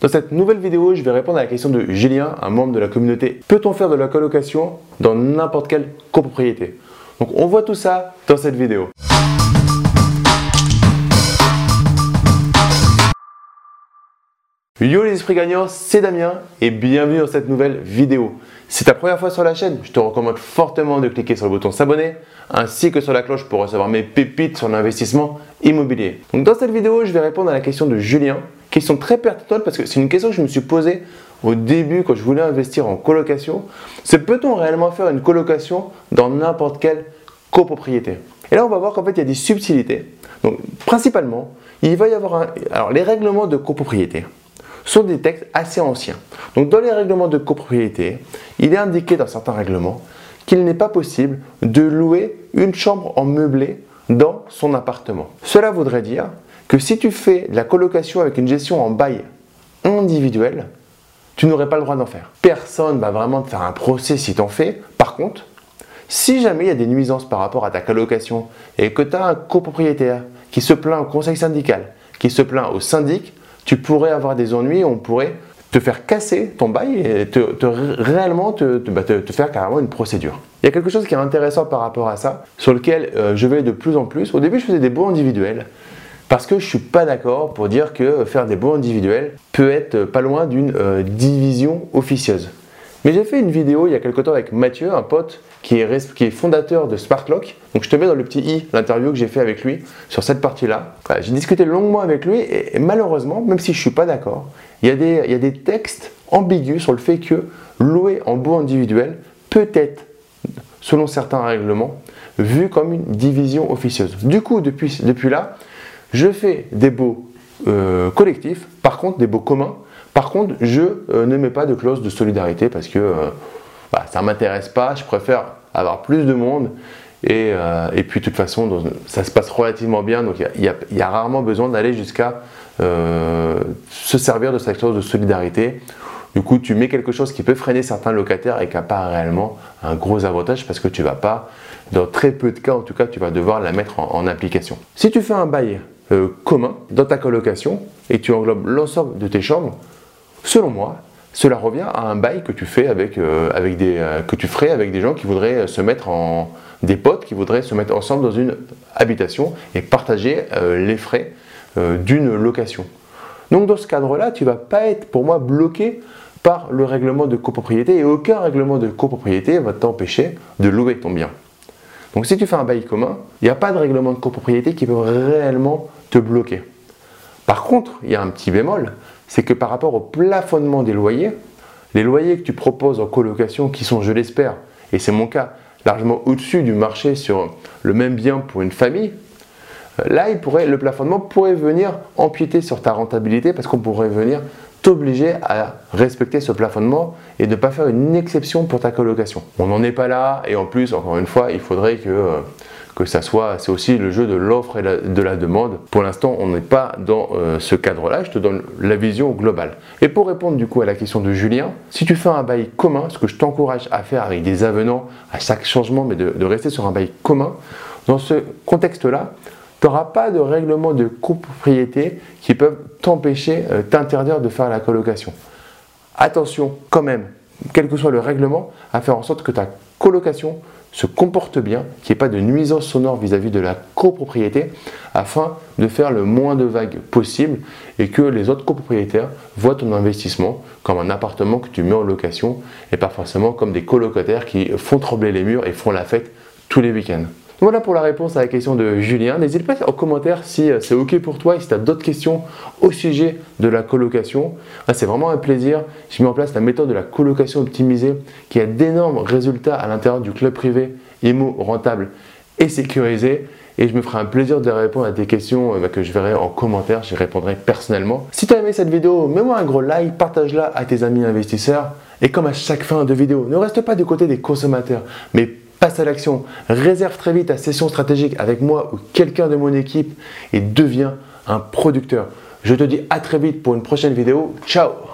Dans cette nouvelle vidéo, je vais répondre à la question de Julien, un membre de la communauté. Peut-on faire de la colocation dans n'importe quelle copropriété? Donc on voit tout ça dans cette vidéo. Yo les esprits gagnants, c'est Damien et bienvenue dans cette nouvelle vidéo. Si c'est ta première fois sur la chaîne, je te recommande fortement de cliquer sur le bouton s'abonner ainsi que sur la cloche pour recevoir mes pépites sur l'investissement immobilier. Donc dans cette vidéo, je vais répondre à la question de Julien Question très pertinente parce que c'est une question que je me suis posée au début quand je voulais investir en colocation. C'est peut-on réellement faire une colocation dans n'importe quelle copropriété? Et là, on va voir qu'en fait, il y a des subtilités. Donc, principalement, il va y avoir un... Alors, les règlements de copropriété sont des textes assez anciens. Donc, dans les règlements de copropriété, il est indiqué dans certains règlements qu'il n'est pas possible de louer une chambre en meublé dans son appartement. Cela voudrait dire que si tu fais la colocation avec une gestion en bail individuel, tu n'aurais pas le droit d'en faire. Personne va vraiment te faire un procès si tu en fais. Par contre, si jamais il y a des nuisances par rapport à ta colocation et que tu as un copropriétaire qui se plaint au conseil syndical, qui se plaint au syndic, tu pourrais avoir des ennuis, on pourrait te faire casser ton bail et te, réellement bah, te, te, faire carrément une procédure. Il y a quelque chose qui est intéressant par rapport à ça, sur lequel euh, je vais de plus en plus. Au début, je faisais des baux individuels. Parce que je ne suis pas d'accord pour dire que faire des baux individuels peut être pas loin d'une euh, division officieuse. Mais j'ai fait une vidéo il y a quelque temps avec Mathieu, un pote qui est, fondateur de Sparklock. Donc je te mets dans le petit i l'interview que j'ai fait avec lui sur cette partie-là. j'ai discuté longuement avec lui et, malheureusement, même si je ne suis pas d'accord, il, il y a des textes ambigus sur le fait que louer en beau individuel peut être, selon certains règlements, vu comme une division officieuse. Du coup, depuis, là, je fais des baux euh, collectifs, par contre des baux communs. Par contre, je euh, ne mets pas de clause de solidarité parce que euh, bah, ça ne m'intéresse pas. Je préfère avoir plus de monde. Et, puis de toute façon, ça se passe relativement bien. Donc il y, a rarement besoin d'aller jusqu'à se servir de cette clause de solidarité. Du coup, tu mets quelque chose qui peut freiner certains locataires et qui n'a pas réellement un gros avantage parce que tu ne vas pas, dans très peu de cas en tout cas, tu vas devoir la mettre en application. Si tu fais un bail euh, commun dans ta colocation et tu englobes l'ensemble de tes chambres, selon moi, cela revient à un bail que tu fais avec, euh, avec des, euh, que tu ferais avec des gens qui voudraient se mettre en des potes qui voudraient se mettre ensemble dans une habitation et partager les frais d'une location. Donc dans ce cadre-là, tu vas pas être pour moi bloqué par le règlement de copropriété et aucun règlement de copropriété va t'empêcher de louer ton bien. Donc si tu fais un bail commun, il n'y a pas de règlement de copropriété qui peut réellement te bloquer. Par contre, il y a un petit bémol, c'est que par rapport au plafonnement des loyers, les loyers que tu proposes en colocation, qui sont, je l'espère, et c'est mon cas, largement au-dessus du marché sur le même bien pour une famille, là, le plafonnement pourrait venir empiéter sur ta rentabilité parce qu'on pourrait venir t'obliger à respecter ce plafonnement et ne pas faire une exception pour ta colocation. On n'en est pas là et en plus, encore une fois, il faudrait que euh, ça soit, c'est aussi le jeu de l'offre et de la demande. Pour l'instant, on n'est pas dans euh, ce cadre-là, je te donne la vision globale. Et pour répondre du coup à la question de Julien, si tu fais un bail commun, ce que je t'encourage à faire avec des avenants à chaque changement, mais de, rester sur un bail commun, dans ce contexte-là, tu n'auras pas de règlement de copropriété qui peuvent t'empêcher, euh, t'interdire de faire la colocation. Attention quand même, quel que soit le règlement, à faire en sorte que ta colocation se comporte bien, qu'il n'y ait pas de nuisance sonore vis-à-vis de la copropriété, afin de faire le moins de vagues possible et que les autres copropriétaires voient ton investissement comme un appartement que tu mets en location et pas forcément comme des colocataires qui font trembler les murs et font la fête tous les week-ends. Voilà pour la réponse à la question de Julien. N'hésite pas en commentaire si euh, c'est OK pour toi et si tu as d'autres questions au sujet de la colocation. Ah, c'est vraiment un plaisir. J'ai mis en place la méthode de la colocation optimisée qui a d'énormes résultats à l'intérieur du club privé IMO rentable et sécurisé. Et je me ferai un plaisir de répondre à tes questions euh, bah, que je verrai en commentaire. J'y répondrai personnellement. Si tu as aimé cette vidéo, mets-moi un gros like, partage-la à tes amis investisseurs. Et comme à chaque fin de vidéo, ne reste pas du côté des consommateurs, mais passe à l'action, réserve très vite ta session stratégique avec moi ou quelqu'un de mon équipe et deviens un producteur. Je te dis à très vite pour une prochaine vidéo. Ciao